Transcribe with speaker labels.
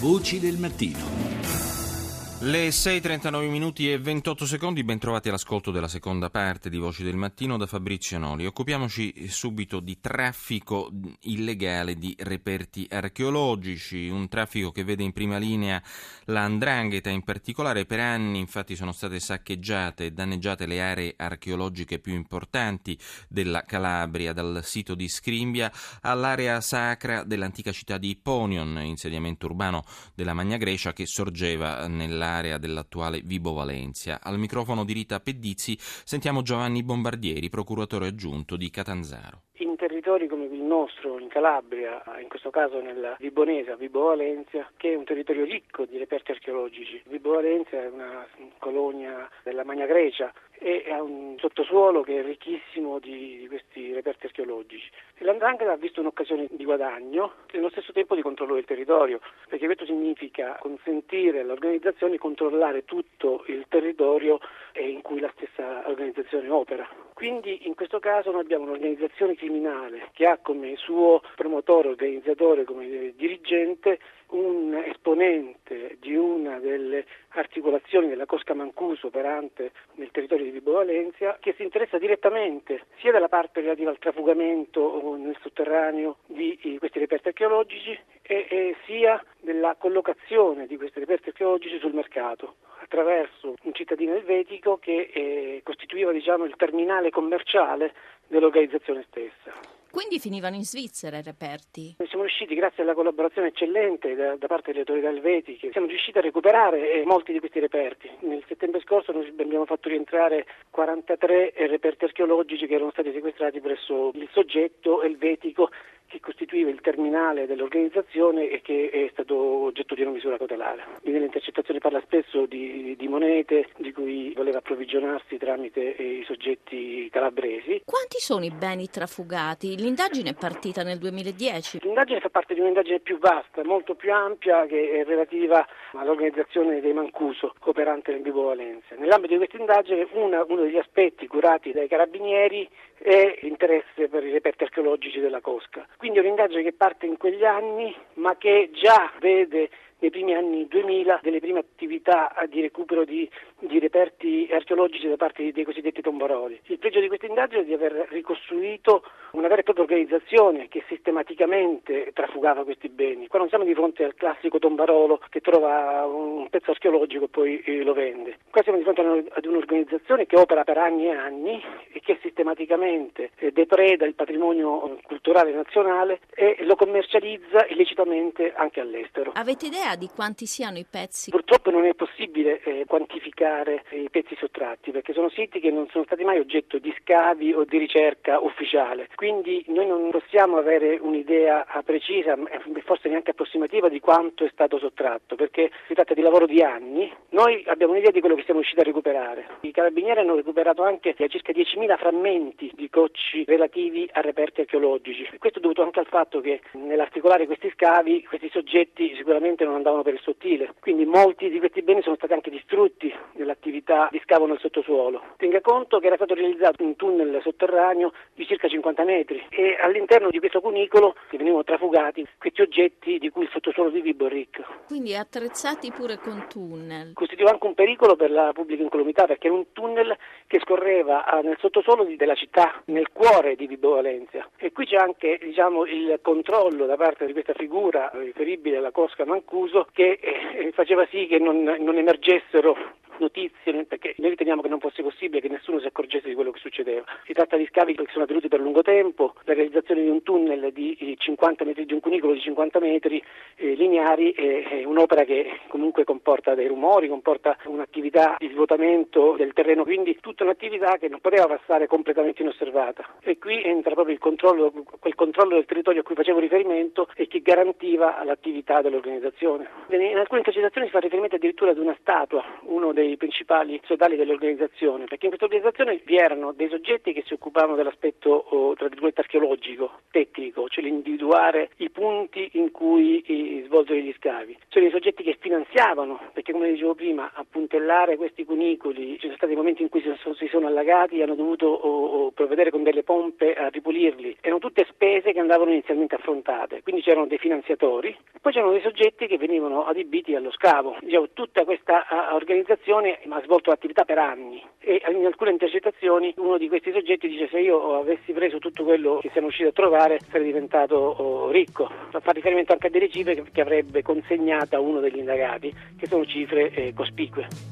Speaker 1: Voci del mattino.
Speaker 2: Le 6.39 minuti e 28 secondi, ben trovati all'ascolto della seconda parte di Voci del Mattino da Fabrizio Noli. Occupiamoci subito di traffico illegale di reperti archeologici, un traffico che vede in prima linea la Ndrangheta in particolare. Per anni infatti sono state saccheggiate e danneggiate le aree archeologiche più importanti della Calabria, dal sito di Scrimbia all'area sacra dell'antica città di Ipponion, insediamento urbano della Magna Grecia che sorgeva nella nell'area dell'attuale Vibo Valencia. Al microfono di Rita Pedizzi sentiamo Giovanni Bombardieri, procuratore aggiunto di Catanzaro
Speaker 3: in territori come il nostro, in Calabria, in questo caso nella Vibonese, Vibo Valencia, che è un territorio ricco di reperti archeologici. Vibo Valencia è una colonia della Magna Grecia e ha un sottosuolo che è ricchissimo di, di questi reperti archeologici. L'Andrangheta ha visto un'occasione di guadagno e allo stesso tempo di controllo del territorio, perché questo significa consentire all'organizzazione di controllare tutto il territorio in cui la stessa organizzazione opera. Quindi in questo caso noi abbiamo un'organizzazione criminale che ha come suo promotore, organizzatore, come dirigente un esponente di una delle articolazioni della Cosca Mancuso operante nel territorio di Vibo Valencia che si interessa direttamente sia della parte relativa al trafugamento nel sotterraneo di questi reperti archeologici e, e sia della collocazione di questi reperti archeologici sul mercato attraverso un cittadino elvetico che eh, costituiva diciamo, il terminale commerciale dell'organizzazione stessa.
Speaker 4: Quindi finivano in Svizzera i reperti?
Speaker 3: Siamo riusciti, grazie alla collaborazione eccellente da, da parte delle autorità elvetiche, siamo riusciti a recuperare eh, molti di questi reperti. Nel settembre scorso noi abbiamo fatto rientrare 43 reperti archeologici che erano stati sequestrati presso il soggetto elvetico che costituiva il terminale dell'organizzazione e che è stato oggetto di una misura cautelare. Nelle intercettazioni parla spesso di, di monete di cui voleva approvvigionarsi tramite i soggetti calabresi.
Speaker 4: Quanti sono i beni trafugati? L'indagine è partita nel 2010.
Speaker 3: L'indagine fa parte di un'indagine più vasta, molto più ampia, che è relativa all'organizzazione dei Mancuso, operante nel Vibo Valencia. Nell'ambito di questa indagine una, uno degli aspetti curati dai carabinieri è l'interesse per i reperti archeologici della Cosca. Quindi è un'indagine che parte in quegli anni ma che già vede nei primi anni 2000 delle prime attività di recupero di, di reperti archeologici da parte dei cosiddetti tombaroli. Il pregio di questa indagine è di aver ricostruito una vera e propria organizzazione che sistematicamente trafugava questi beni. Qua non siamo di fronte al classico tombarolo che trova un pezzo archeologico e poi eh, lo vende. Qua siamo di fronte ad un'organizzazione che opera per anni e anni e che sistematicamente eh, depreda il patrimonio culturale nazionale e lo commercializza illecitamente anche all'estero.
Speaker 4: Avete idea idea di quanti siano i pezzi?
Speaker 3: Purtroppo non è possibile eh, quantificare i pezzi sottratti perché sono siti che non sono stati mai oggetto di scavi o di ricerca ufficiale. Quindi noi non possiamo avere un'idea precisa e forse neanche approssimativa di quanto è stato sottratto perché si tratta di lavoro di anni. Noi abbiamo un'idea di quello che siamo riusciti a recuperare. I carabinieri hanno recuperato anche circa 10.000 frammenti di cocci relativi a reperti archeologici. Questo è dovuto anche al fatto che nell'articolare questi scavi questi soggetti sicuramente non andavano per il sottile, quindi molti di questi beni sono stati anche distrutti nell'attività di scavo nel sottosuolo. Tenga conto che era stato realizzato un tunnel sotterraneo di circa 50 metri e all'interno di questo cunicolo venivano trafugati questi oggetti di cui il sottosuolo di Vibo è ricco.
Speaker 4: Quindi attrezzati pure con tunnel.
Speaker 3: Costituiva anche un pericolo per la pubblica incolumità perché era un tunnel che scorreva ah, nel sottosuolo della città, nel cuore di Vibo Valencia. E qui c'è anche diciamo, il controllo da parte di questa figura riferibile alla Cosca Mancuso uso che eh, faceva sì che non, non emergessero notizie, perché noi riteniamo che non fosse possibile che nessuno si accorgesse di quello che succedeva. Si tratta di scavi che sono avvenuti per lungo tempo, la realizzazione di un tunnel di 50 metri, di un cunicolo di 50 metri eh, lineari è, è, un'opera che comunque comporta dei rumori, comporta un'attività di svuotamento del terreno, quindi tutta un'attività che non poteva passare completamente inosservata. E qui entra proprio il controllo, quel controllo del territorio a cui facevo riferimento e che garantiva l'attività dell'organizzazione. In alcune intercettazioni si fa riferimento addirittura ad una statua, uno dei dei principali sodali dell'organizzazione, perché in questa organizzazione vi erano dei soggetti che si occupavano dell'aspetto oh, tra virgolette archeologico, tecnico, cioè l'individuare i punti in cui eh, svolgere gli scavi. Sono dei soggetti che finanziavano, perché come dicevo prima, a puntellare questi cunicoli, ci sono stati momenti in cui si sono, si sono allagati e hanno dovuto oh, oh, provvedere con delle pompe a ripulirli. Erano tutte spese che andavano inizialmente affrontate, quindi c'erano dei finanziatori, poi c'erano dei soggetti che venivano adibiti allo scavo. Diciamo, tutta questa uh, organizzazione ha svolto attività per anni e in alcune intercettazioni uno di questi soggetti dice se io avessi preso tutto quello che siamo riusciti a trovare sarei diventato oh, ricco. Fa riferimento anche a delle cifre che, che avrebbe consegnato a uno degli indagati, che sono cifre eh, cospicue.